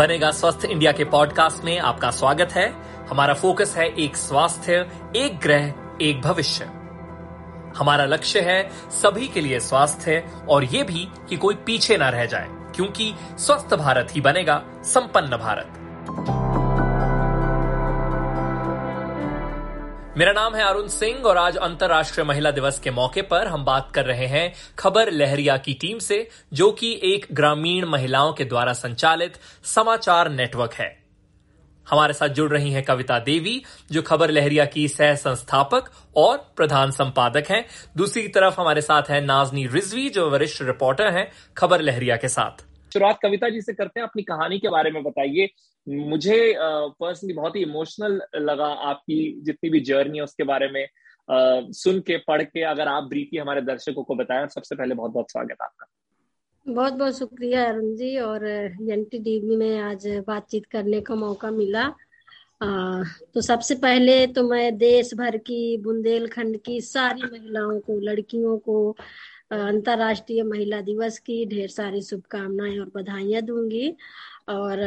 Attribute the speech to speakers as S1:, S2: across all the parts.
S1: बनेगा स्वस्थ इंडिया के पॉडकास्ट में आपका स्वागत है। हमारा फोकस है एक स्वास्थ्य, एक ग्रह, एक भविष्य। हमारा लक्ष्य है सभी के लिए स्वास्थ्य, और ये भी कि कोई पीछे ना रह जाए, क्योंकि स्वस्थ भारत ही बनेगा, संपन्न भारत। मेरा नाम है अरुण सिंह और आज अंतर्राष्ट्रीय महिला दिवस के मौके पर हम बात कर रहे हैं खबर लहरिया की टीम से, जो कि एक ग्रामीण महिलाओं के द्वारा संचालित समाचार नेटवर्क है। हमारे साथ जुड़ रही हैं कविता देवी, जो खबर लहरिया की सह संस्थापक और प्रधान संपादक हैं। दूसरी तरफ़ हमारे साथ है नाजनी रिजवी, जो वरिष्ठ रिपोर्टर हैं खबर लहरिया के साथ।
S2: शुरुआत कविता जी से करते हैं, अपनी कहानी के बारे में बताइए। मुझे पर्सनली बहुत ही इमोशनल लगा आपकी जितनी भी जर्नी है उसके बारे में। सुन के पढ़ के अगर आप ब्रीफली हमारे दर्शकों को बताएँ सबसे पहले बहुत बहुत स्वागत आपका।
S3: बहुत बहुत शुक्रिया अरुण जी और एन टीवी में आज बातचीत करने का मौका मिला। आ, तो सबसे पहले तो मैं देश भर की बुंदेलखंड की सारी महिलाओं को लड़कियों को अंतर्राष्ट्रीय महिला दिवस की ढेर सारी शुभकामनाएँ और बधाइयाँ दूँगी। और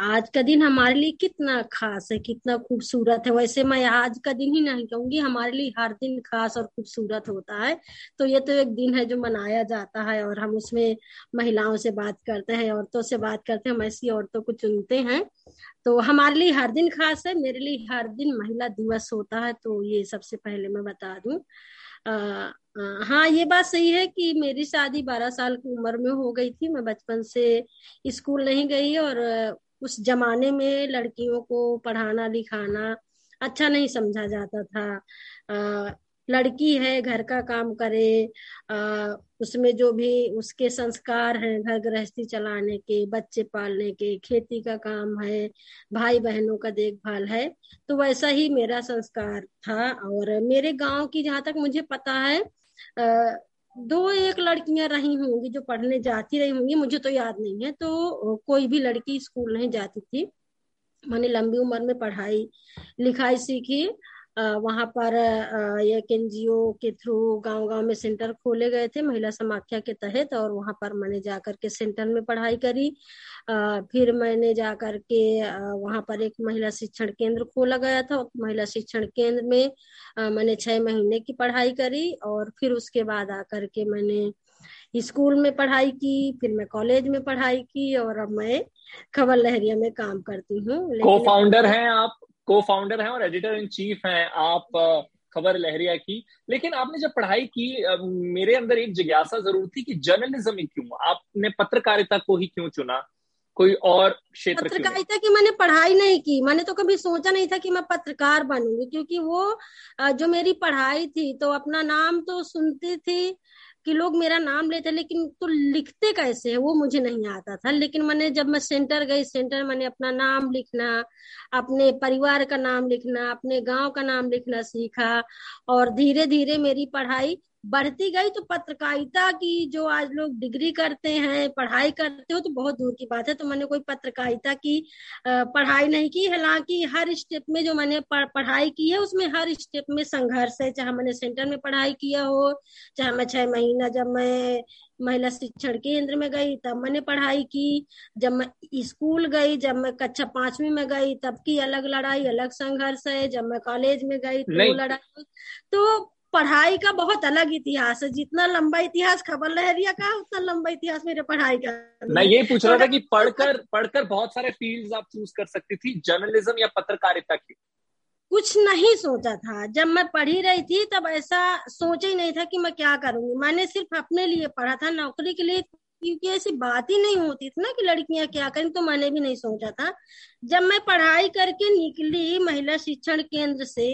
S3: आज का दिन हमारे लिए कितना खास है, कितना खूबसूरत है। वैसे मैं आज का दिन ही नहीं कहूँगी, हमारे लिए हर दिन खास और खूबसूरत होता है। तो ये तो एक दिन है जो मनाया जाता है और हम उसमें महिलाओं से बात करते हैं, औरतों से बात करते हैं, हम ऐसी औरतों को चुनते हैं। तो हमारे लिए हर दिन खास है, मेरे लिए हर दिन महिला दिवस होता है तो ये सबसे पहले मैं बता दूँ। हाँ ये बात सही है कि मेरी शादी बारह साल की उम्र में हो गई थी। मैं बचपन से स्कूल नहीं गई और उस जमाने में लड़कियों को पढ़ाना, लिखाना अच्छा नहीं समझा जाता था। लड़की है घर का काम करे आ, उसमें जो भी उसके संस्कार हैं घर गृहस्थी चलाने के बच्चे पालने के खेती का काम है भाई बहनों का देखभाल है तो वैसा ही मेरा संस्कार था। और मेरे गाँव की जहाँ तक मुझे पता है आ, दो एक लड़कियाँ रही होंगी जो पढ़ने जाती रही होंगी मुझे तो याद नहीं है तो कोई भी लड़की स्कूल नहीं जाती थी। मैंने लंबी उम्र में पढ़ाई लिखाई सीखी वहाँ पर एक एनजीओ के थ्रू गाँव गाँव में सेंटर खोले गए थे महिला समाख्या के तहत और वहाँ पर मैंने जाकर के सेंटर में पढ़ाई करी। फिर मैंने जाकर के वहाँ पर एक महिला शिक्षण केंद्र खोला गया था। महिला शिक्षण केंद्र में मैंने छह महीने की पढ़ाई करी और फिर उसके बाद आकर के मैंने स्कूल में पढ़ाई की, फिर मैं कॉलेज में पढ़ाई की और अब मैं खबर लहरिया में काम करती हूँ।
S2: को फाउंडर हैं आप? को फाउंडर हैं और एडिटर इन चीफ हैं, आप खबर लहरिया की। लेकिन आपने जब पढ़ाई की मेरे अंदर एक जिज्ञासा ज़रूर थी कि जर्नलिज्म ही क्यों? आपने पत्रकारिता को ही क्यों चुना? कोई और क्षेत्र
S3: पत्रकारिता की मैंने पढ़ाई नहीं की। मैंने तो कभी सोचा नहीं था कि मैं पत्रकार बनूँगी, क्योंकि वो जो मेरी पढ़ाई थी तो अपना नाम तो सुनती थी कि लोग मेरा नाम लेते लेकिन तो लिखते कैसे है? वो मुझे नहीं आता था। लेकिन मैंने जब मैं सेंटर गई, सेंटर मैंने अपना नाम लिखना, अपने परिवार का नाम लिखना, अपने गाँव का नाम लिखना सीखा और धीरे धीरे मेरी पढ़ाई बढ़ती गई तो पत्रकारिता की जो आज लोग डिग्री करते हैं पढ़ाई करते हो तो बहुत दूर की बात है। तो मैंने कोई पत्रकारिता की पढ़ाई नहीं की। हालाँकि हर स्टेप में जो मैंने पढ़ाई की है उसमें हर स्टेप में संघर्ष है। चाहे मैंने सेंटर में पढ़ाई किया हो चाहे मैं छह महीना जब मैं महिला शिक्षण केंद्र में गई तब मैंने पढ़ाई की। जब मैं स्कूल गई जब मैं कक्षा पांचवी में गई तब की अलग लड़ाई अलग संघर्ष है। जब मैं कॉलेज में गई तो लड़ाई। तो पढ़ाई का बहुत अलग इतिहास है। जितना लंबा इतिहास खबर लहरिया का उतना लंबा इतिहास मेरे पढ़ाई का
S2: मैं ये पूछ रहा था कि पढ़कर पढ़कर बहुत सारे फील्ड्स आप चूज़ कर सकती थी जर्नलिज्म या पत्रकारिता की?
S3: कुछ नहीं सोचा था। जब मैं पढ़ी रही थी तब ऐसा सोचा ही नहीं था कि मैं क्या करूँगी। मैंने सिर्फ़ अपने लिए पढ़ा था नौकरी के लिए क्योंकि ऐसी बात ही नहीं होती थी ना कि लड़कियाँ क्या करें तो मैंने भी नहीं सोचा था। जब मैं पढ़ाई करके निकली महिला शिक्षण केंद्र से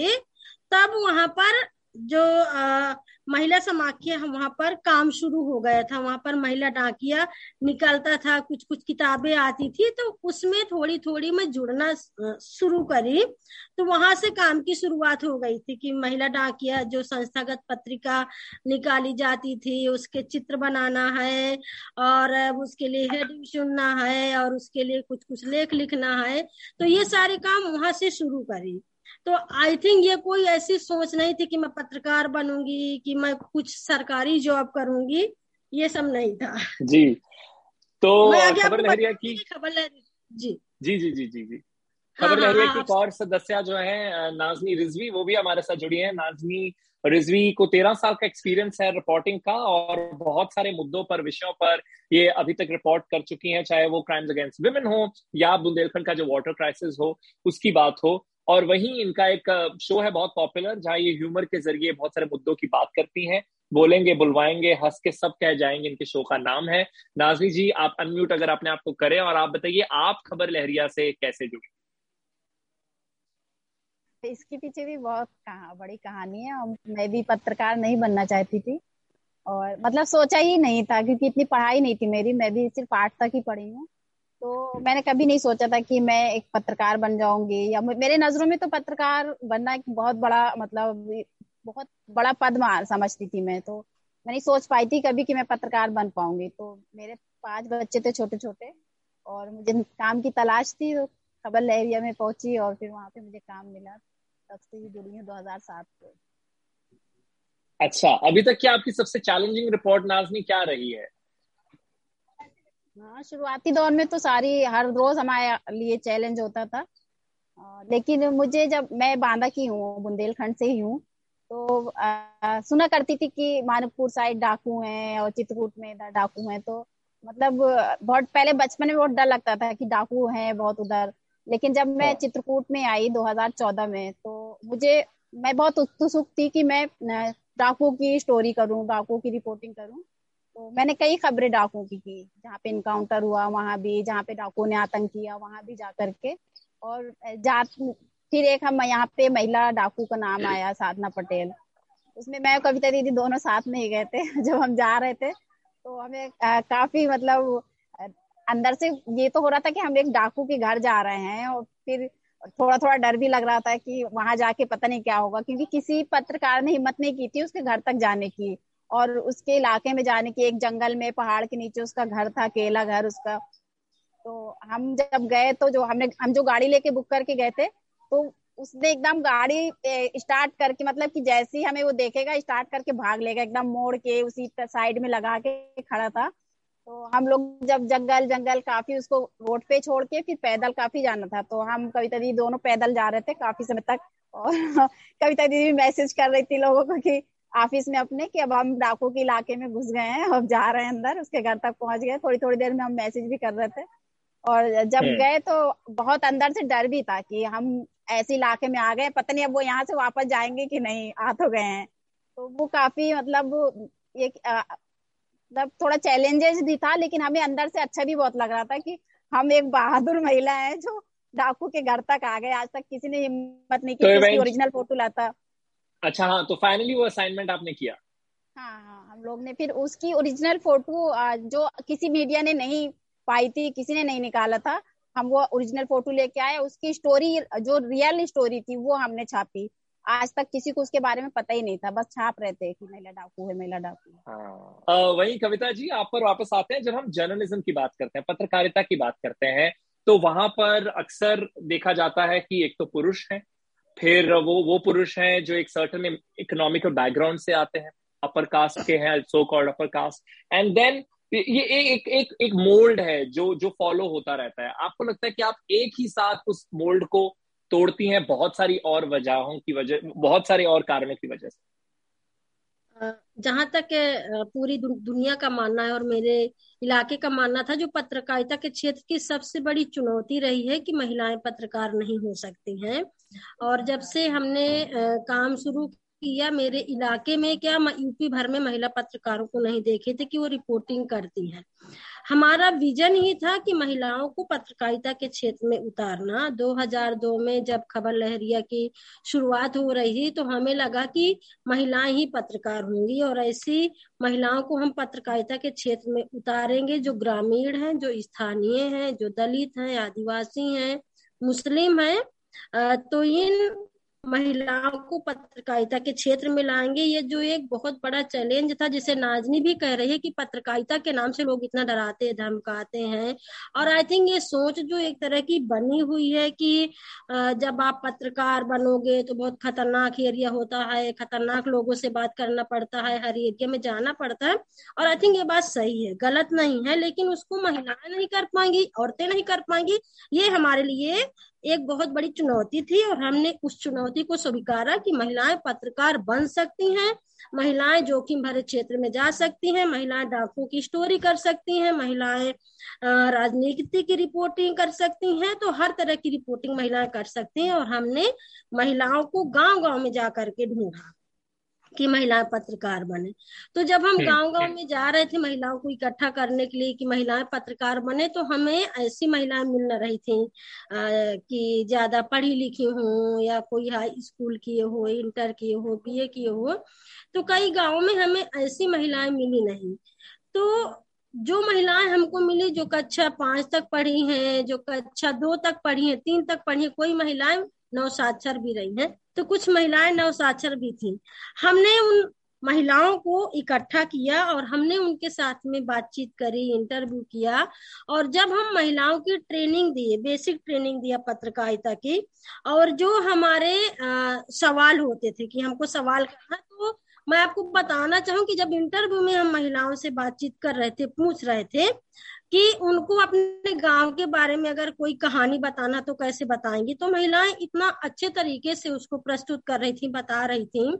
S3: तब वहाँ पर जो आ, महिला समाख्या वहाँ पर काम शुरू हो गया था। वहाँ पर महिला डाकिया निकलता था कुछ कुछ किताबें आती थी तो उसमें थोड़ी थोड़ी मैं जुड़ना शुरू करी। तो वहाँ से काम की शुरुआत हो गई थी कि महिला डाकिया जो संस्थागत पत्रिका निकाली जाती थी उसके चित्र बनाना है और उसके लिए हेडिंग चुनना है और उसके लिए कुछ कुछ लेख लिखना है। तो ये सारे काम वहाँ से शुरू करी। तो आई थिंक ये कोई ऐसी सोच नहीं थी कि मैं पत्रकार बनूँगी कि मैं कुछ सरकारी जॉब करूँगी ये सब नहीं था।
S2: जी। तो खबर लहरिया की खबर
S3: जी।
S2: जी जी जी जी जी। हाँ, खबर हाँ, लहरिया की एक और सदस्य जो है नाजनी रिजवी वो भी हमारे साथ जुड़ी है। नाजनी रिजवी को तेरह साल का एक्सपीरियंस है रिपोर्टिंग का और बहुत सारे मुद्दों पर विषयों पर ये अभी तक रिपोर्ट कर चुकी हैं चाहे वो क्राइम्स अगेंस्ट वुमेन हो या बुंदेलखंड का जो वाटर क्राइसिस हो उसकी बात हो। और वहीं इनका एक शो है बहुत पॉपुलर जहाँ ये ह्यूमर के ज़रिए बहुत सारे मुद्दों की बात करती हैं। बोलेंगे, बुलवाएँगे, हंस के सब कह जाएँगे, इनके शो का नाम है। नाजनी जी, आप अनम्यूट अगर अपने आप को करें और आप बताइए, आप खबर लहरिया से कैसे जुड़ी?
S4: इसके पीछे भी बहुत कहा, बड़ी कहानी है। और मैं भी पत्रकार नहीं बनना चाहती थी। और मतलब सोचा ही नहीं था, क्योंकि इतनी पढ़ाई नहीं थी मेरी। मैं भी सिर्फ़ आठ तक ही पढ़ी हूँ। तो मैंने कभी नहीं सोचा था कि मैं एक पत्रकार बन जाऊँगी या मेरे नज़रों में तो पत्रकार बनना एक बहुत बड़ा मतलब बहुत बड़ा पद समझती थी मैं तो मैं नहीं सोच पाई थी कभी कि मैं पत्रकार बन पाऊँगी। तो मेरे पाँच बच्चे थे छोटे छोटे और मुझे काम की तलाश थी तो खबर लहरिया में पहुँची और फिर वहाँ पे मुझे काम मिला। तब से ही जुड़ी हूँ 2007 से।
S2: अच्छा अभी तक क्या आपकी सबसे चैलेंजिंग रिपोर्ट नाजनी क्या रही है?
S4: हाँ शुरुआती दौर में तो सारी हर रोज हमारे लिए चैलेंज होता था। लेकिन मुझे जब मैं बांदा की हूँ बुंदेलखंड से ही हूँ तो आ, सुना करती थी कि मानकपुर साइड डाकू हैं और चित्रकूट में इधर डाकू हैं तो मतलब बहुत पहले बचपन में बहुत डर लगता था कि डाकू हैं बहुत उधर। लेकिन जब मैं हाँ। चित्रकूट में आई 2014 में तो मुझे मैं बहुत उत्सुक थी कि मैं डाकू की स्टोरी करूँ डाकू की रिपोर्टिंग करूँ। तो मैंने कई खबरें डाकू की की जहाँ पे इनकाउंटर हुआ वहाँ भी जहाँ पे डाकू ने आतंक किया वहाँ भी जा करके और जा फिर एक हम यहाँ पे महिला डाकू का नाम आया साधना पटेल। उसमें मैं कविता दीदी दोनों साथ में ही गए थे जब हम जा रहे थे। तो हमें आ, काफ़ी मतलब अंदर से ये तो हो रहा था कि हम एक डाकू के घर जा रहे हैं और फिर थोड़ा थोड़ा डर भी लग रहा था कि वहाँ जाके पता नहीं क्या होगा क्योंकि किसी पत्रकार ने हिम्मत नहीं की थी उसके घर तक जाने की। और उसके इलाके में जाने की, एक जंगल में, पहाड़ के नीचे उसका घर था, केला घर उसका। तो हम जब गए तो जो हमने, हम जो गाड़ी लेके बुक करके गए थे तो उसने एकदम गाड़ी स्टार्ट करके मतलब कि जैसे ही हमें वो देखेगा, स्टार्ट करके भाग लेगा, एकदम मोड़ के उसी साइड में लगा के खड़ा था। तो हम लोग जब जंगल जंगल काफ़ी उसको रोड पे छोड़ के, फिर पैदल काफ़ी जाना था। तो हम कविता दीदी दोनों पैदल जा रहे थे, काफ़ी समय तक। और कविता दीदी मैसेज कर रही थी लोगों को कि ऑफ़िस में अपने कि अब हम डाकू के इलाके में घुस गए हैं अब जा रहे हैं अंदर उसके घर तक पहुँच गए। थोड़ी थोड़ी देर में हम मैसेज भी कर रहे थे। और जब हम्म। गए तो बहुत अंदर से डर भी था कि हम ऐसे इलाके में आ गए पता नहीं अब वो यहाँ से वापस जाएँगे कि नहीं आ तो गए हैं। तो वो काफ़ी मतलब एक मतलब थोड़ा चैलेंजेस भी था लेकिन हमें अंदर से अच्छा भी बहुत लग रहा था कि हम एक बहादुर महिला है जो डाकू के घर तक आ गए। आज तक किसी ने हिम्मत नहीं की तो ओरिजिनल फ़ोटो लाता।
S2: अच्छा हाँ तो फाइनली वो असाइनमेंट आपने किया।
S4: हाँ हाँ हम लोग ने फिर उसकी ओरिजिनल फ़ोटो जो किसी मीडिया ने नहीं पाई थी किसी ने नहीं निकाला था हम वो ओरिजिनल फ़ोटो लेके आए। उसकी स्टोरी जो रियल स्टोरी थी वो हमने छापी। आज तक किसी को उसके बारे में पता ही नहीं था बस छाप रहे थे कि महिला डाकू है महिला डाकू
S2: हाँ। वही कविता जी आप पर वापस आते हैं जब हम जर्नलिज्म की बात करते हैं पत्रकारिता की बात करते हैं तो वहाँ पर अक्सर देखा जाता है कि एक तो पुरुष है फिर वो वो पुरुष हैं जो एक सर्टन इकोनॉमिकल बैकग्राउंड से आते हैं अपर कास्ट के हैं so called upper caste and then ये एक एक एक मोल्ड है जो जो फॉलो होता रहता है। आपको लगता है कि आप एक ही साथ उस मोल्ड को तोड़ती हैं, बहुत सारी और वजहों की वजह, बहुत सारे और कारणों की वजह से?
S3: जहाँ तक पूरी दुनिया का मानना है और मेरे इलाके का मानना था, जो पत्रकारिता के क्षेत्र की सबसे बड़ी चुनौती रही है कि महिलाएँ पत्रकार नहीं हो सकती हैं। और जब से हमने काम शुरू किया, मेरे इलाके में क्या यूपी भर में महिला पत्रकारों को नहीं देखे थे कि वो रिपोर्टिंग करती हैं। हमारा विजन ही था कि महिलाओं को पत्रकारिता के क्षेत्र में उतारना। 2002 में जब खबर लहरिया की शुरुआत हो रही थी तो हमें लगा कि महिलाएँ ही पत्रकार होंगी और ऐसी महिलाओं को हम पत्रकारिता के क्षेत्र में उतारेंगे जो ग्रामीण हैं, जो स्थानीय हैं, जो दलित हैं, आदिवासी हैं, मुस्लिम हैं। तो इन महिलाओं को पत्रकारिता के क्षेत्र में लाएँगे। ये जो एक बहुत बड़ा चैलेंज था, जिसे नाजनी भी कह रही है कि पत्रकारिता के नाम से लोग इतना डराते धमकाते हैं। और आई थिंक ये सोच जो एक तरह की बनी हुई है कि जब आप पत्रकार बनोगे तो बहुत खतरनाक एरिया होता है, खतरनाक लोगों से बात करना पड़ता है, हर एरिया में जाना पड़ता है। और आई थिंक ये बात सही है, गलत नहीं है, लेकिन उसको महिलाएँ नहीं कर पाएँगी, औरतें नहीं कर पाएँगी। ये हमारे लिए एक बहुत बड़ी चुनौती थी और हमने उस चुनौती को स्वीकारा कि महिलाएँ पत्रकार बन सकती हैं, महिलाएँ जोखिम भरे क्षेत्र में जा सकती हैं, महिलाएँ डाकुओं की स्टोरी कर सकती हैं, महिलाएँ राजनीति की रिपोर्टिंग कर सकती हैं तो हर तरह की रिपोर्टिंग महिलाएँ कर सकती हैं और हमने महिलाओं को गाँव गाँव में जा करके ढूंढा। कि महिलाएँ पत्रकार बने तो जब हम गाँव गाँव। में जा रहे थे महिलाओं को इकट्ठा करने के लिए कि महिलाएँ पत्रकार बने तो हमें ऐसी महिलाएँ मिल रही थी आ, कि ज़्यादा पढ़ी लिखी हो या कोई हाई स्कूल किए हो इंटर किए हो बीए किए हो तो कई गाँव में हमें ऐसी महिलाएँ मिली नहीं तो जो महिलाएँ हमको मिली जो कक्षा पाँच तक पढ़ी हैं जो कक्षा दो तक पढ़ी हैं तीन तक पढ़ी हैं कोई महिलाएँ नौ साक्षर भी रही हैं तो कुछ महिलाएँ नवसाक्षर भी थी। हमने उन महिलाओं को इकट्ठा किया और हमने उनके साथ में बातचीत करी इंटरव्यू किया और जब हम महिलाओं की ट्रेनिंग दिए बेसिक ट्रेनिंग दिया पत्रकारिता की और जो हमारे आ, सवाल होते थे कि हमको सवाल करना तो मैं आपको बताना चाहूँ कि जब इंटरव्यू में हम महिलाओं से बातचीत कर रहे थे पूछ रहे थे कि उनको अपने गाँव के बारे में अगर कोई कहानी बताना तो कैसे बताएँगी? तो महिलाएँ इतना अच्छे तरीके से उसको प्रस्तुत कर रही थी, बता रही थी।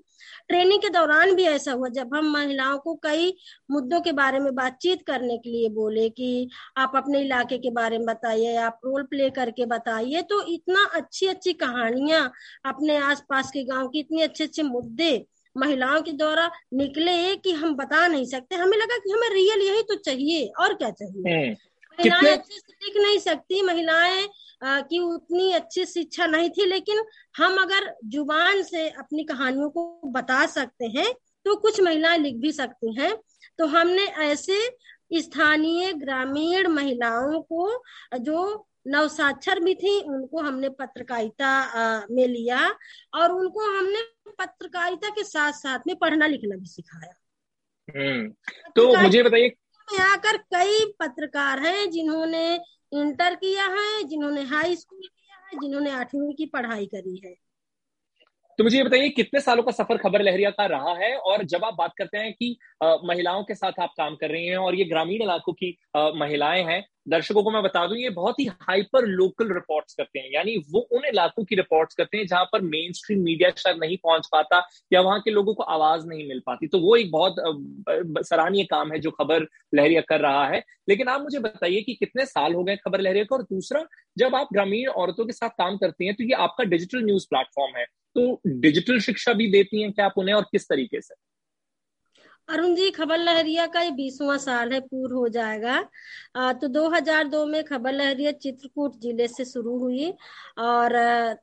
S3: ट्रेनिंग के दौरान भी ऐसा हुआ, जब हम महिलाओं को कई मुद्दों के बारे में बातचीत करने के लिए बोले कि आप अपने इलाके के बारे में बताइए, आप रोल प्ले करके बताइए तो इतना अच्छी अच्छी कहानियाँ अपने आसपास के गाँव की, इतने अच्छे अच्छे मुद्दे महिलाओं के द्वारा निकले कि हम बता नहीं सकते हमें लगा कि हमें रियल यही तो चाहिए और क्या चाहिए हम्म। महिलाएँ अच्छे से लिख नहीं सकती महिलाएँ की उतनी अच्छी शिक्षा नहीं थी लेकिन हम अगर ज़ुबान से अपनी कहानियों को बता सकते हैं तो कुछ महिलाएँ लिख भी सकती हैं तो हमने ऐसे स्थानीय ग्रामीण महिलाओं को जो नवसाक्षर भी थी उनको हमने पत्रकारिता में लिया और उनको हमने पत्रकारिता के साथ साथ में पढ़ना लिखना भी सिखाया।
S2: हम्म, तो मुझे बताइए
S3: आकर कई पत्रकार हैं जिन्होंने इंटर किया है जिन्होंने हाई स्कूल किया है जिन्होंने आठवीं की पढ़ाई करी है।
S2: तो मुझे ये बताइए, कितने सालों का सफ़र खबर लहरिया का रहा है? और जब आप बात करते हैं कि महिलाओं के साथ आप काम कर रही हैं और ये ग्रामीण इलाकों की महिलाएँ हैं, दर्शकों को मैं बता दूँ, ये बहुत ही हाइपर लोकल रिपोर्ट्स करते हैं। यानी वो उन इलाकों की रिपोर्ट्स करते हैं जहाँ पर मेन स्ट्रीम मीडिया शायद नहीं पहुँच पाता या वहाँ के लोगों को आवाज़ नहीं मिल पाती। तो वो एक बहुत सराहनीय काम है जो खबर लहरिया कर रहा है। लेकिन आप मुझे बताइए कि कितने साल हो गए खबर लहरिया को? और दूसरा, जब आप ग्रामीण औरतों के साथ काम करती हैं तो ये आपका डिजिटल न्यूज़ प्लेटफॉर्म है। तो डिजिटल शिक्षा भी देती हैं क्या आप उन्हें और किस तरीके से?
S3: अरुण जी खबर लहरिया का ये बीसवा साल है पूर्ण हो जाएगा। आ, तो 2002 में खबर लहरिया चित्रकूट ज़िले से शुरू हुई और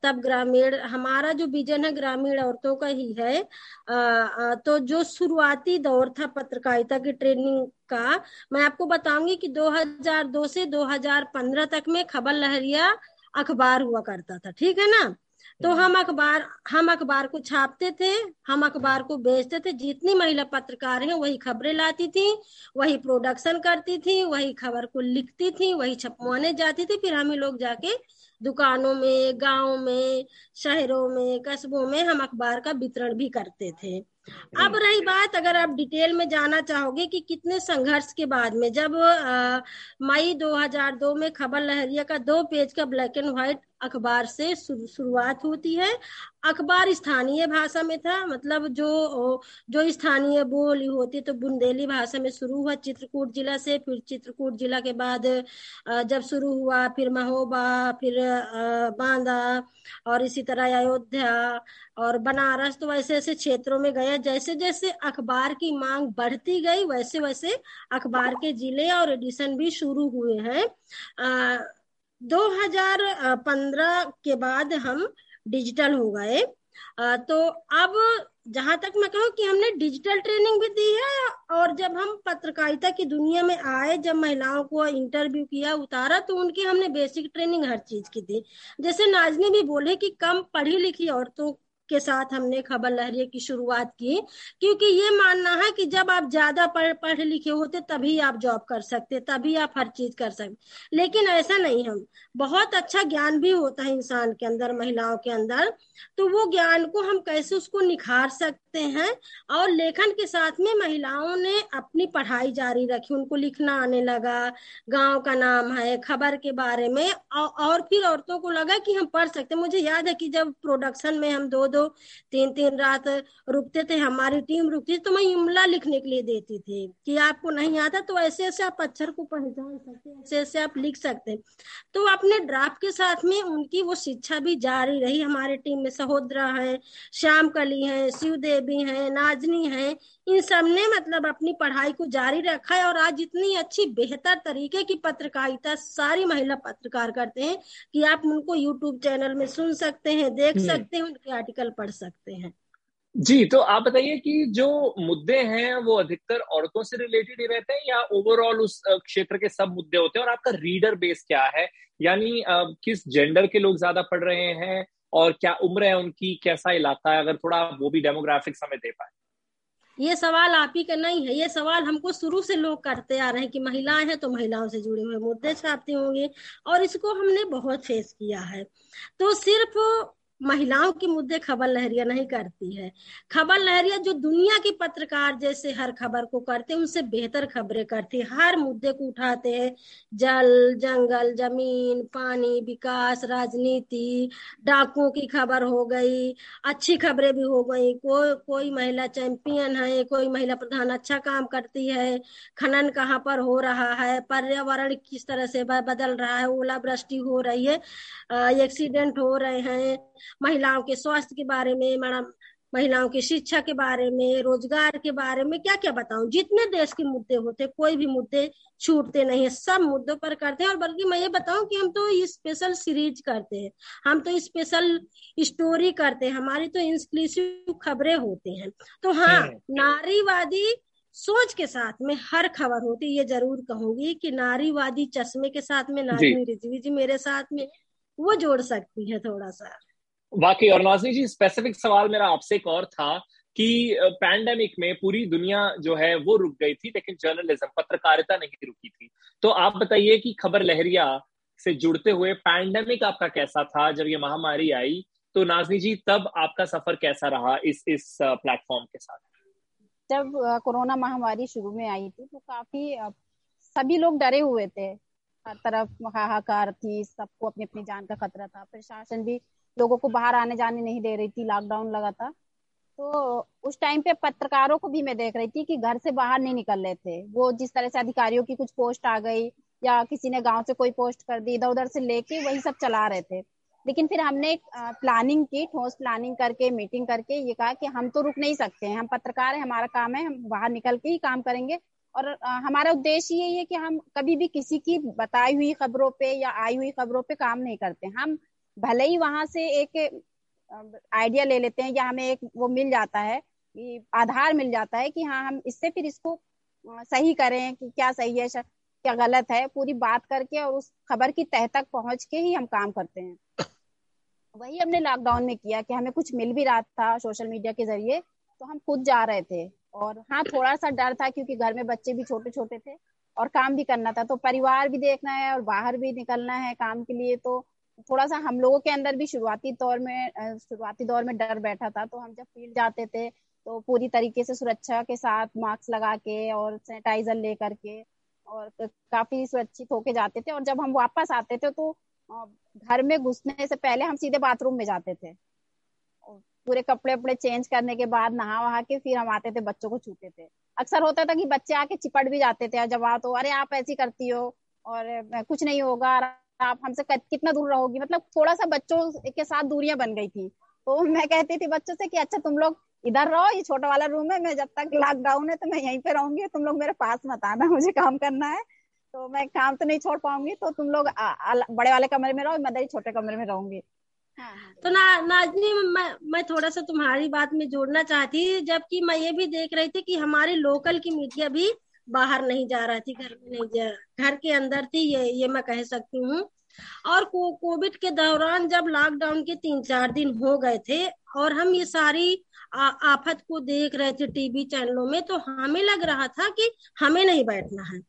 S3: तब ग्रामीण हमारा जो विजन है ग्रामीण औरतों का ही है। आ, तो जो शुरुआती दौर था पत्रकारिता की ट्रेनिंग का मैं आपको बताऊँगी कि 2002 से 2015 तक में खबर लहरिया अखबार हुआ करता था ठीक है ना? तो हम्म। हम अखबार हम अखबार को छापते थे हम अखबार को बेचते थे। जितनी महिला पत्रकार हैं वही खबरें लाती थी वही प्रोडक्शन करती थी वही खबर को लिखती थी वही छपवाने जाती थी। फिर हम लोग जाके दुकानों में गाँव में शहरों में कस्बों में हम अखबार का वितरण भी करते थे। अब रही बात अगर आप डिटेल में जाना चाहोगे कि कितने संघर्ष के बाद में जब मई 2002 में खबर लहरिया का दो पेज का ब्लैक एंड व्हाइट अखबार से शुरुआत होती है। अखबार स्थानीय भाषा में था मतलब जो जो स्थानीय बोली होती तो बुंदेली भाषा में शुरू हुआ, चित्रकूट जिला से, फिर चित्रकूट जिला के बाद जब शुरू हुआ, फिर महोबा, फिर बांदा और इसी तरह अयोध्या और बनारस तो वैसे ऐसे क्षेत्रों में गया। जैसे जैसे अखबार की मांग बढ़ती गई, वैसे वैसे अखबार के ज़िले और एडिशन भी शुरू हुए हैं। 2015 के बाद हम डिजिटल हो गए। तो अब जहाँ तक मैं कहूँ कि हमने डिजिटल ट्रेनिंग भी दी है और जब हम पत्रकारिता की दुनिया में आए, जब महिलाओं को इंटरव्यू किया, उतारा तो उनकी हमने बेसिक ट्रेनिंग हर चीज़ की दी। जैसे नाजनी भी बोले कि कम पढ़ी लिखी औरतों के साथ हमने खबर लहरिये की शुरुआत की, क्योंकि ये मानना है कि जब आप ज़्यादा पढ़, पढ़े लिखे होते तभी आप जॉब कर सकते, तभी आप हर चीज़ कर सकते। लेकिन ऐसा नहीं हम बहुत अच्छा ज्ञान भी होता है इंसान के अंदर, महिलाओं के अंदर। तो वो ज्ञान को हम कैसे उसको निखार सकते हैं? और लेखन के साथ में महिलाओं ने अपनी पढ़ाई जारी रखी, उनको लिखना आने लगा, गाँव का नाम है, खबर के बारे में। और फिर औरतों को लगा कि हम पढ़ सकते मुझे याद है कि जब प्रोडक्शन में हम दो दो तीन तीन रात रुकते थे, हमारी टीम रुकती तो मैं इमला लिखने के लिए देती थी कि आपको नहीं आता तो ऐसे ऐसे आप अक्षर को पहचान सकते ऐसे ऐसे आप लिख सकते तो अपने ड्राफ्ट के साथ में उनकी वो शिक्षा भी जारी रही हमारे टीम में सहोदरा है श्याम कली है शिव देवी है नाजनी है इन सबने मतलब अपनी पढ़ाई को जारी रखा है और आज इतनी अच्छी बेहतर तरीके की पत्रकारिता सारी महिला पत्रकार करते हैं कि आप उनको यूट्यूब चैनल में सुन सकते हैं देख हम्म। सकते हैं उनके आर्टिकल पढ़ सकते हैं
S2: जी तो आप बताइए कि जो मुद्दे हैं वो अधिकतर औरतों से रिलेटेड ही रहते हैं या ओवरऑल उस क्षेत्र के सब मुद्दे होते हैं? और आपका रीडर बेस क्या है? यानी किस जेंडर के लोग ज़्यादा पढ़ रहे हैं और क्या उम्र है उनकी? कैसा इलाका है? अगर थोड़ा वो भी डेमोग्राफिक समय दे पाए।
S3: ये सवाल आप ही का नहीं है। ये सवाल हमको शुरू से लोग करते आ रहे हैं कि महिलाएँ हैं तो महिलाओं से जुड़े हुए मुद्दे छापते होंगे। और इसको हमने बहुत फेस किया है। तो सिर्फ़ महिलाओं के मुद्दे खबर लहरिया नहीं करती है। खबर लहरिया जो दुनिया की पत्रकार जैसे हर खबर को करते उनसे बेहतर खबरें करती है। हर मुद्दे को उठाते हैं। जल, जंगल, ज़मीन, पानी, विकास, राजनीति, डाकुओं की खबर हो गई, अच्छी खबरें भी हो गई। कोई कोई महिला चैंपियन है, कोई महिला प्रधान अच्छा काम करती है, खनन कहाँ पर हो रहा है, पर्यावरण किस तरह से बदल रहा है, ओलावृष्टि हो रही है एक्सीडेंट हो रहे हैं। महिलाओं के स्वास्थ्य के बारे में मैडम महिलाओं की शिक्षा के बारे में रोज़गार के बारे में क्या क्या बताऊँ? जितने देश के मुद्दे होते कोई भी मुद्दे छूटते नहीं है सब मुद्दों पर करते हैं। और बल्कि मैं ये बताऊँ कि हम तो स्पेशल सीरीज़ करते हैं। हम तो स्पेशल स्टोरी करते हैं। हमारी तो इंक्लूसिव खबरें होती हैं। तो हाँ नारीवादी सोच के साथ में हर खबर होती ये ज़रूर कहूँगी कि नारीवादी चश्मे के साथ में नारी रिजवी जी मेरे साथ में वो जोड़ सकती है थोड़ा सा
S2: वाकई, और नाजनी जी स्पेसिफिक सवाल मेरा आपसे एक और था कि पैंडेमिक में पूरी दुनिया जो है वो रुक गई थी, लेकिन जर्नलिज्म पत्रकारिता नहीं रुकी थी। तो आप बताइए कि खबर लहरिया से जुड़ते हुए पैंडेमिक आपका कैसा था? जब ये महामारी आई तो नाजनी जी, तब आपका सफ़र कैसा रहा इस इस प्लेटफॉर्म के साथ?
S4: जब कोरोना महामारी शुरू में आई थी तो काफ़ी सभी लोग डरे हुए थे। हर तरफ़ हाहाकार थी, सबको अपनी अपनी जान का खतरा था। प्रशासन भी लोगों को बाहर आने जाने नहीं दे रही थी लॉकडाउन लगा था तो उस टाइम पे पत्रकारों को भी मैं देख रही थी कि घर से बाहर नहीं निकल रहे थे। वो जिस तरह से अधिकारियों की कुछ पोस्ट आ गई या किसी ने गाँव से कोई पोस्ट कर दी इधर उधर से लेके वही सब चला रहे थे। लेकिन फिर हमने एक प्लानिंग की, ठोस प्लानिंग करके मीटिंग करके, ये कहा कि हम तो रुक नहीं सकते हैं। हम पत्रकार हैं, हमारा काम है, हम बाहर निकल के ही काम करेंगे। और हमारा उद्देश्य यही है कि हम कभी भी किसी की बताई हुई खबरों पे या आई हुई खबरों पे काम नहीं करते। हम भले ही वहाँ से एक आइडिया ले लेते हैं या हमें एक वो मिल जाता है आधार मिल जाता है कि हाँ हम इससे फिर इसको सही करें कि क्या सही है क्या गलत है, पूरी बात करके और उस खबर की तह तक पहुँच के ही हम काम करते हैं। वही हमने लॉकडाउन में किया कि हमें कुछ मिल भी रहा था सोशल मीडिया के ज़रिए तो हम खुद जा रहे थे। और हाँ थोड़ा सा डर था क्योंकि घर में बच्चे भी छोटे छोटे थे और काम भी करना था तो परिवार भी देखना है और बाहर भी निकलना है काम के लिए तो थोड़ा सा हम लोगों के अंदर भी शुरुआती दौर में शुरुआती दौर में डर बैठा था तो हम जब फ़ील्ड जाते थे तो पूरी तरीके से सुरक्षा के साथ मास्क लगा के और सैनिटाइजर ले करके और काफ़ी सुरक्षित होके जाते थे। और जब हम वापस आते थे तो घर में घुसने से पहले हम सीधे बाथरूम में जाते थे। पूरे कपड़े वपड़े चेंज करने के बाद नहा वहा के फिर हम आते थे, बच्चों को छूते थे। अक्सर होता था कि बच्चे आके चिपट भी जाते थे जब आ तो अरे, आप ऐसी करती हो और कुछ नहीं होगा आप हमसे कितना दूर रहोगी? मतलब थोड़ा सा बच्चों के साथ दूरियाँ बन गई थी। तो मैं कहती थी बच्चों से कि अच्छा तुम लोग इधर रहो ये छोटा वाला रूम है मैं जब तक लॉकडाउन है तो मैं यहीं पे रहूँगी तुम लोग मेरे पास मत आना मुझे काम करना है। तो मैं काम तो नहीं छोड़ पाऊँगी तो तुम लोग बड़े वाले कमरे में रहो मैं छोटे कमरे में रहूँगी।
S3: हाँ, हाँ। तो ना नाजनी मैं मैं थोड़ा सा तुम्हारी बात में जोड़ना चाहती जबकि मैं ये भी देख रही थी कि हमारे लोकल की मीडिया भी बाहर नहीं जा रहा थी घर में नहीं जा घर के अंदर थी ये ये मैं कह सकती हूँ। और को, कोविड के दौरान जब लॉकडाउन के तीन चार दिन हो गए थे और हम ये सारी आ, आफत को देख रहे थे टीवी चैनलों में तो हमें लग रहा था कि हमें नहीं बैठना है।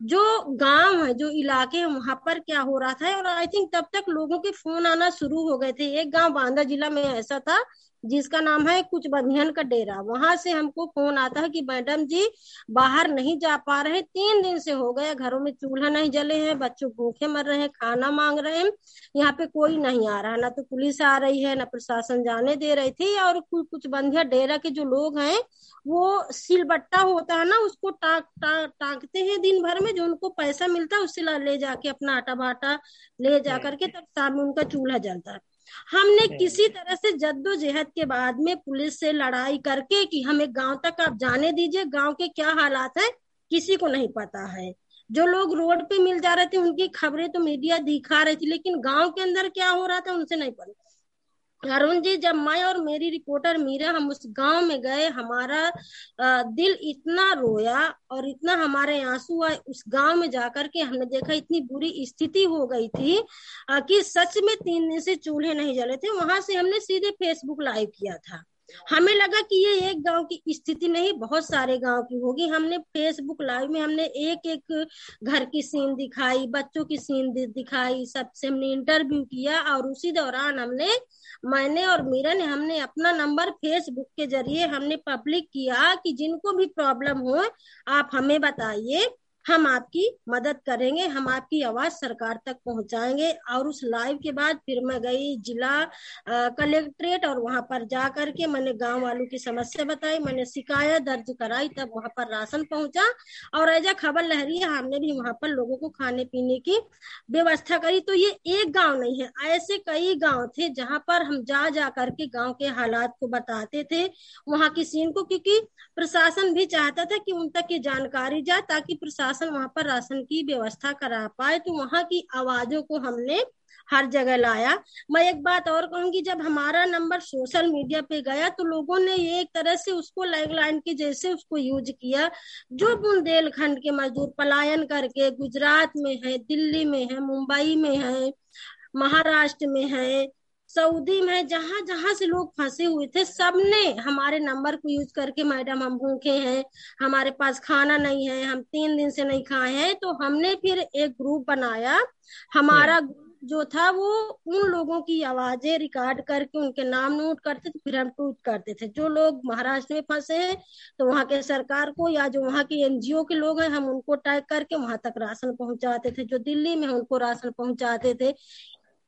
S3: जो गाँव है जो इलाके है वहाँ पर क्या हो रहा था? और आई थिंक तब तक लोगों के फ़ोन आना शुरू हो गए थे। एक गाँव बांदा जिला में ऐसा था जिसका नाम है कुछ बंधियन का डेरा। वहाँ से हमको फ़ोन आता है कि मैडम जी बाहर नहीं जा पा रहे तीन दिन से हो गया घरों में चूल्हा नहीं जले हैं बच्चों भूखे मर रहे हैं खाना मांग रहे हैं यहाँ पे कोई नहीं आ रहा। ना तो पुलिस आ रही है ना प्रशासन जाने दे रही थी और कुछ कुछ बंधिया डेरा के जो लोग हैं वो सिलबट्टा होता है ना उसको टाक टा, टाकते हैं दिन भर में जो उनको पैसा मिलता है उससे ले जाके अपना आटा बाटा ले जा करके तब शाम में उनका चूल्हा जलता है। हमने किसी तरह से जद्दोजहद के बाद में पुलिस से लड़ाई करके कि हमें गाँव तक आप जाने दीजिए गाँव के क्या हालात है किसी को नहीं पता है। जो लोग रोड पे मिल जा रहे थे उनकी खबरें तो मीडिया दिखा रही थी लेकिन गाँव के अंदर क्या हो रहा था उनसे नहीं पता। अरुण जी, जब मैं और मेरी रिपोर्टर मीरा, हम उस गाँव में गए, हमारा दिल इतना रोया और इतना हमारे आँसू आए, उस गाँव में जाकर के हमने देखा इतनी बुरी स्थिति हो गई थी कि सच में तीन दिन से चूल्हे नहीं जले थे, वहाँ से हमने सीधे फेसबुक लाइव किया था। हमें लगा कि ये एक गाँव की स्थिति नहीं, बहुत सारे गाँव की होगी। हमने फेसबुक लाइव में हमने एक एक घर की सीन दिखाई, बच्चों की सीन दिखाई, सबसे हमने इंटरव्यू किया और उसी दौरान हमने, मैंने और मीरा ने हमने अपना नंबर फेसबुक के ज़रिए हमने पब्लिक किया कि जिनको भी प्रॉब्लम हो, आप हमें बताइए। हम आपकी मदद करेंगे, हम आपकी आवाज़ सरकार तक पहुंचाएँगे। और उस लाइव के बाद फिर मैं गई जिला कलेक्ट्रेट और वहाँ पर जा करके मैंने गाँव वालों की समस्या बताई, मैंने शिकायत दर्ज कराई, तब वहाँ पर राशन पहुँचा। और ऐजा खबर लहरी हमने भी वहाँ पर लोगों को खाने पीने की व्यवस्था करी। तो ये एक गाँव नहीं है, ऐसे कई गाँव थे जहाँ पर हम जा जा करके गाँव के हालात को बताते थे, वहाँ की सीन को, क्योंकि प्रशासन भी चाहता था कि उन तक ये जानकारी जाए, ताकि प्रशासन प्रशासन वहाँ पर राशन की व्यवस्था करा पाए तो वहाँ की आवाजों को हमने हर जगह लाया। मैं एक बात और कहूँगी, जब हमारा नंबर सोशल मीडिया पे गया तो लोगों ने एक तरह से उसको लाइन के जैसे उसको यूज़ किया, जो बुंदेलखंड के मजदूर, पलायन करके गुजरात में है, दिल्ली में है, मुंबई में है, महाराष्ट्र में है सऊदी में जहाँ जहाँ से लोग फंसे हुए थे सबने हमारे नंबर को यूज़ करके मैडम हम भूखे हैं हमारे पास खाना नहीं है हम तीन दिन से नहीं खाए हैं तो हमने फिर एक ग्रुप बनाया। हमारा ग्रुप जो था वो उन लोगों की आवाज़ें रिकॉर्ड करके उनके नाम नोट करते थे फिर हम ट्वीट करते थे। जो लोग महाराष्ट्र में फंसे हैं तो वहाँ के सरकार को या जो वहाँ के एनजीओ के लोग हैं हम उनको टैग करके वहाँ तक राशन पहुंचाते थे जो दिल्ली में उनको राशन पहुंचाते थे।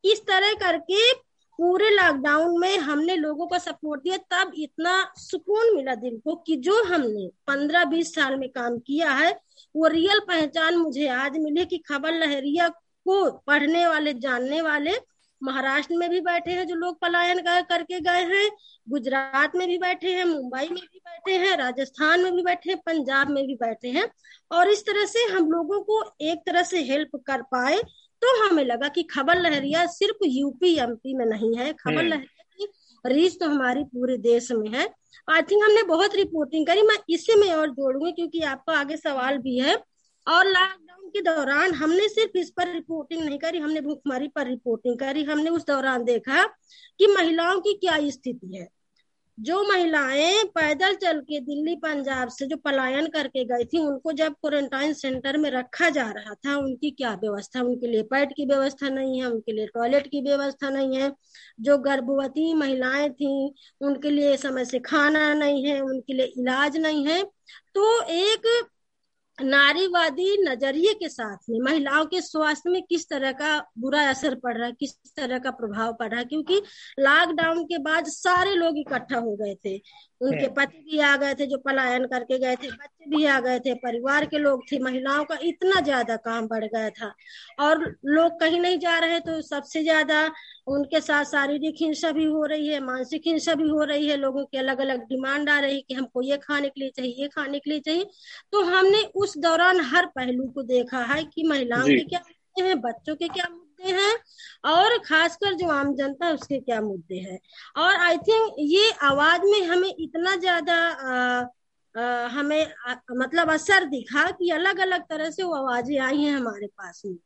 S3: इस तरह करके पूरे लॉकडाउन में हमने लोगों को सपोर्ट दिया, तब इतना सुकून मिला दिल को कि जो हमने पंद्रह बीस साल में काम किया है, वो रियल पहचान मुझे आज मिली कि खबर लहरिया को पढ़ने वाले, जानने वाले महाराष्ट्र में भी बैठे हैं, जो लोग पलायन करके गए हैं, गुजरात में भी बैठे हैं, मुंबई में भी बैठे हैं, राजस्थान में भी बैठे हैं, पंजाब में भी बैठे हैं, और इस तरह से हम लोगों को एक तरह से हेल्प कर पाए तो हमें लगा कि खबर लहरिया सिर्फ़ यूपी एमपी में नहीं है खबर हम्म। लहरिया की रीच तो हमारी पूरे देश में है। आई थिंक हमने बहुत रिपोर्टिंग करी मैं इसे में और जोड़ूँगी क्योंकि आपका आगे सवाल भी है। और लॉकडाउन के दौरान हमने सिर्फ़ इस पर रिपोर्टिंग नहीं करी हमने भूखमरी पर रिपोर्टिंग करी हमने उस दौरान देखा कि महिलाओं की क्या स्थिति है। जो महिलाएँ पैदल चल के दिल्ली, पंजाब से जो पलायन करके गई थी, उनको जब क्वारंटाइन सेंटर में रखा जा रहा था, उनकी क्या व्यवस्था? उनके लिए पैड की व्यवस्था नहीं है, उनके लिए टॉयलेट की व्यवस्था नहीं है। जो गर्भवती महिलाएँ थी, उनके लिए समय से खाना नहीं है, उनके लिए इलाज नहीं है। तो एक नारीवादी नज़रिए के साथ में महिलाओं के स्वास्थ्य में किस तरह का बुरा असर पड़ रहा है किस तरह का प्रभाव पड़ रहा है? क्योंकि लॉकडाउन के बाद सारे लोग इकट्ठा हो गए थे। उनके पति भी आ गए थे जो पलायन करके गए थे बच्चे भी आ गए थे परिवार के लोग थे महिलाओं का इतना ज़्यादा काम बढ़ गया था। और लोग कहीं नहीं जा रहे तो सबसे ज़्यादा उनके साथ शारीरिक हिंसा भी हो रही है मानसिक हिंसा भी हो रही है। लोगों की अलग अलग डिमांड आ रही है कि हमको ये खाने के लिए चाहिए ये खाने के लिए चाहिए। तो हमने उस दौरान हर पहलू को देखा है कि महिलाओं के क्या मुद्दे हैं बच्चों के क्या मुद्दे हैं और खासकर जो आम जनता है उसके क्या मुद्दे हैं। और आई थिंक ये आवाज़ में हमें इतना ज़्यादा हमें आ, मतलब असर दिखा कि अलग अलग तरह से वो आवाज़ें आई हैं हमारे पास में।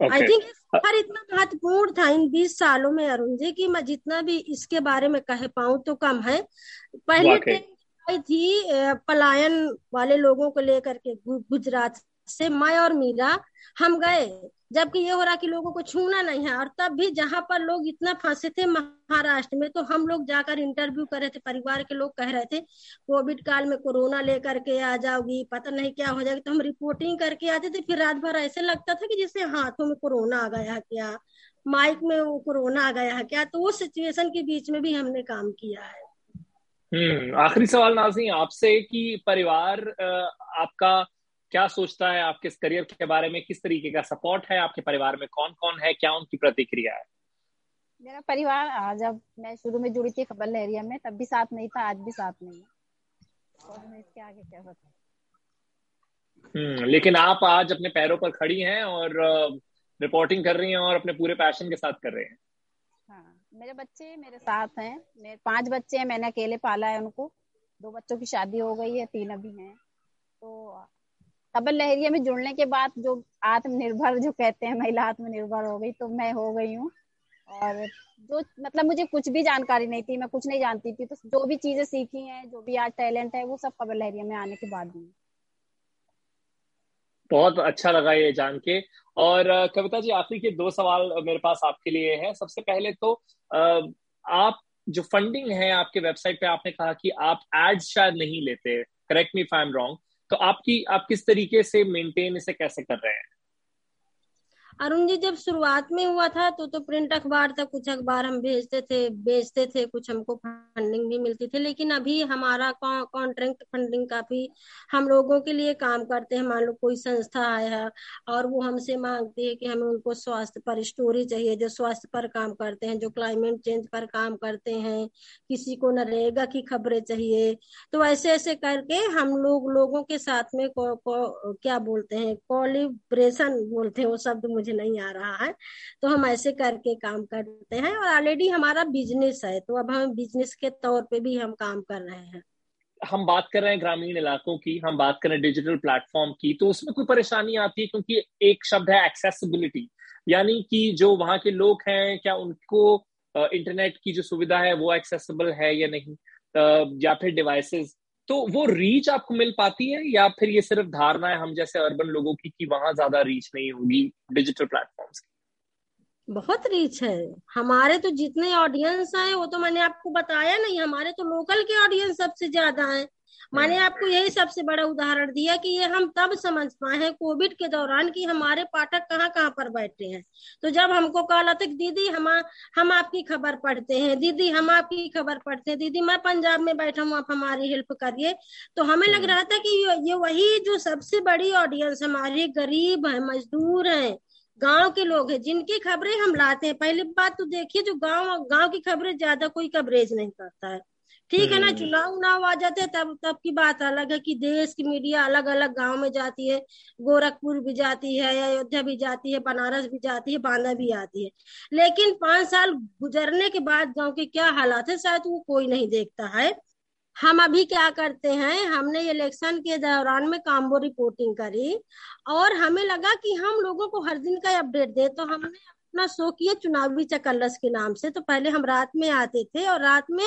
S3: आई. थिंक हर इतना महत्वपूर्ण था इन बीस सालों में अरुण जी की मैं जितना भी इसके बारे में कह पाऊँ तो कम है। पहले ट्रेन थी पलायन वाले लोगों को लेकर के गुजरात से मैं और मीरा हम गए। जबकि ये हो रहा कि लोगों को छूना नहीं है। और तब भी जहाँ पर लोग इतना फंसे थे महाराष्ट्र में तो हम लोग जाकर इंटरव्यू कर रहे थे, परिवार के लोग कह रहे थे, कोविड काल में कोरोना लेकर के आ जाओगी, पता नहीं क्या हो जाएगी। तो हम रिपोर्टिंग करके आते थे, फिर रात भर ऐसे लगता था कि जैसे हाथों में कोरोना आ गया क्या, माइक में वो कोरोना आ गया क्या तो उस सिचुएशन के बीच में भी हमने काम किया है।
S2: हम्म आखिरी सवाल नाजी आपसे कि परिवार आपका क्या सोचता है आपके इस करियर के बारे में? किस तरीके का सपोर्ट है आपके परिवार में? कौन कौन है? क्या उनकी प्रतिक्रिया है?
S4: मेरा परिवार जब मैं शुरू में जुड़ी थी खबर लहरिया में तब भी साथ नहीं था आज भी साथ नहीं है। और मैं इसके आगे क्या बता
S2: हम्म लेकिन आप आज अपने पैरों पर खड़ी हैं और रिपोर्टिंग कर रही हैं और अपने पूरे पैशन के साथ कर रहे हैं।
S4: हाँ मेरे बच्चे मेरे साथ हैं। मेरे पाँच बच्चे हैं मैंने अकेले पाला है उनको। दो बच्चों की शादी हो गई है तीन अभी हैं। तो खबर लहरिया में जुड़ने के बाद जो आत्मनिर्भर जो कहते हैं, महिला आत्मनिर्भर हो गई तो मैं हो गई हूँ। और जो मतलब मुझे कुछ भी जानकारी नहीं थी, मैं कुछ नहीं जानती थी तो जो भी चीज़ें सीखी हैं, जो भी आज टैलेंट है, वो सब खबर लहरिया में आने के बाद ही
S2: बहुत अच्छा लगा ये जान के। और कविता जी, आखिरी के दो सवाल मेरे पास आपके लिए है। सबसे पहले तो आप जो फंडिंग है आपके वेबसाइट पे, आपने कहा कि आप एड्स शायद नहीं लेते। Correct me if I am wrong तो आपकी आप किस तरीके से मेंटेन इसे कैसे कर रहे हैं?
S3: अरुण जी जब शुरुआत में हुआ था तो तो प्रिंट अखबार था कुछ अखबार हम भेजते थे बेचते थे कुछ हमको फंडिंग भी मिलती थी लेकिन अभी हमारा कॉन्ट्रैक्ट फंडिंग काफ़ी हम लोगों के लिए काम करते हैं। मान लो कोई संस्था आया है और वो हमसे मांगती है कि हमें उनको स्वास्थ्य पर स्टोरी चाहिए जो स्वास्थ्य पर काम करते हैं जो क्लाइमेट चेंज पर काम करते हैं किसी को नरेगा की खबरें चाहिए। तो ऐसे ऐसे करके हम लोग लोगों के साथ में को, को, क्या बोलते हैं कॉलिब्रेशन बोलते हैं वो शब्द मुझे मुझे नहीं आ रहा है तो हम ऐसे करके काम करते हैं और ऑलरेडी हमारा बिज़नेस है तो अब हम बिज़नेस के तौर पे भी हम काम कर रहे हैं।
S2: हम बात कर रहे हैं ग्रामीण इलाकों की, हम बात कर रहे हैं डिजिटल प्लेटफॉर्म की तो उसमें कोई परेशानी आती है? क्योंकि एक शब्द है एक्सेसिबिलिटी यानी कि जो वहाँ के लोग हैं, क्या उनको इंटरनेट की जो सुविधा है वो एक्सेसिबल है या नहीं? या फिर डिवाइसेस तो वो रीच आपको मिल पाती है या फिर ये सिर्फ़ धारणा है हम जैसे अर्बन लोगों की कि वहाँ ज़्यादा रीच नहीं होगी डिजिटल प्लेटफॉर्म
S3: बहुत रीच है। हमारे तो जितने ऑडियंस हैं, वो तो मैंने आपको बताया नहीं, हमारे तो लोकल के ऑडियंस सबसे ज़्यादा हैं। मैंने आपको यही सबसे बड़ा उदाहरण दिया कि ये हम तब समझ पाए हैं कोविड के दौरान कि हमारे पाठक कहाँ कहाँ पर बैठे हैं। तो जब हमको कॉल आता दीदी हम हम आपकी खबर पढ़ते हैं। दीदी हम आपकी खबर पढ़ते हैं। दीदी मैं पंजाब में बैठा हूँ आप हमारी हेल्प करिए। तो हमें लग रहा था कि ये वही जो सबसे बड़ी ऑडियंस हमारी गरीब है मजदूर है गाँव के लोग हैं जिनकी खबरें हम लाते हैं। पहली बात तो देखिए जो गाँव गाँव की खबरें ज़्यादा कोई कवरेज नहीं करता है। ठीक है ना? हम्म। चुनाव उनाव आ जाते हैं तब तब की बात अलग है कि देश की मीडिया अलग अलग गाँव में जाती है। गोरखपुर भी जाती है अयोध्या भी जाती है बनारस भी जाती है बांदा भी आती है। लेकिन पाँच साल गुजरने के बाद गाँव के क्या हालात है शायद वो कोई नहीं देखता है। हम अभी क्या करते हैं हमने इलेक्शन के दौरान में काम्बो रिपोर्टिंग करी और हमें लगा कि हम लोगों को हर दिन का अपडेट दे तो हमने अपना शो किया चुनावी चकल्लस के नाम से तो पहले हम रात में आते थे और रात में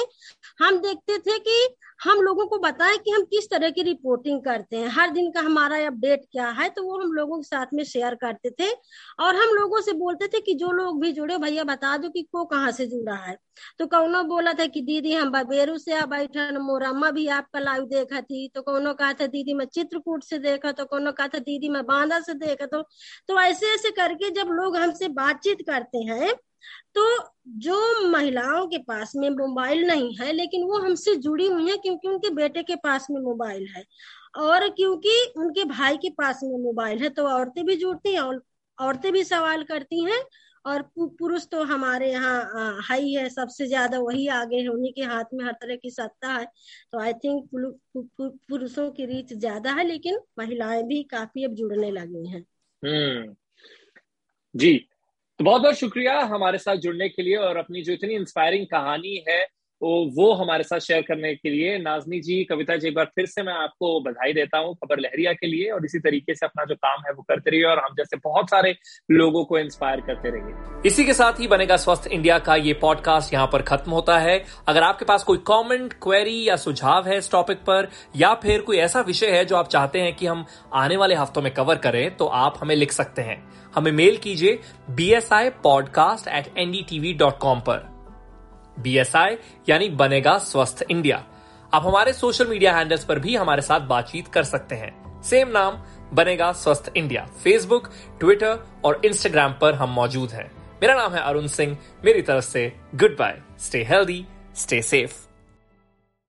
S3: हम देखते थे कि हम लोगों को बताएँ कि हम किस तरह की रिपोर्टिंग करते हैं, हर दिन का हमारा अपडेट क्या है तो वो हम लोगों के साथ में शेयर करते थे और हम लोगों से बोलते थे कि जो लोग भी जुड़े, भैया बता दो कि को कहाँ से जुड़ा है। तो कौनो बोला था कि दीदी हम बबेरू से आ बैठन मोरम्मा भी आपका लाइव देखा थी तो कौनो कहा था, दीदी मैं चित्रकूट से देखा तो कौनो कहा था, दीदी मैं बांदा से देख तो तो ऐसे ऐसे करके जब लोग हमसे बातचीत करते हैं तो जो महिलाओं के पास में मोबाइल नहीं है, लेकिन वो हमसे जुड़ी हुई है क्योंकि उनके बेटे के पास में मोबाइल है। और क्योंकि उनके भाई के पास में मोबाइल है तो औरतें भी जुड़ती हैं औरतें भी सवाल करती हैं और पुरुष तो हमारे यहाँ हाई है, सबसे ज़्यादा वही आगे है, उन्हीं के हाथ में हर तरह की सत्ता है। तो आई थिंक पुरुषों की रीच ज़्यादा है, लेकिन महिलाएँ भी काफ़ी अब जुड़ने लगी हैं।
S2: हम्म। जी तो बहुत बहुत शुक्रिया हमारे साथ जुड़ने के लिए और अपनी जो इतनी इंस्पायरिंग कहानी है
S5: वो हमारे साथ शेयर करने के लिए नाजनी जी, कविता जी, एक बार फिर से मैं आपको बधाई देता हूँ खबर लहरिया के लिए और इसी तरीके से अपना जो काम है वो करते रहिए और हम जैसे बहुत सारे लोगों को इंस्पायर करते रहिए।
S2: इसी के साथ ही बनेगा स्वस्थ इंडिया का ये पॉडकास्ट यहाँ पर खत्म होता है। अगर आपके पास कोई कॉमेंट क्वेरी या सुझाव है इस टॉपिक पर या फिर कोई ऐसा विषय है जो आप चाहते हैं कि हम आने वाले हफ्तों में कवर करें तो आप हमें लिख सकते हैं। हमें मेल कीजिए B S I podcast at N D TV dot com पर। बीएसआई यानी बनेगा स्वस्थ इंडिया। आप हमारे सोशल मीडिया हैंडल्स पर भी हमारे साथ बातचीत कर सकते हैं। सेम नाम, बनेगा स्वस्थ इंडिया। फेसबुक ट्विटर और इंस्टाग्राम पर हम मौजूद हैं। मेरा नाम है अरुण सिंह। मेरी तरफ़ से good bye stay healthy stay safe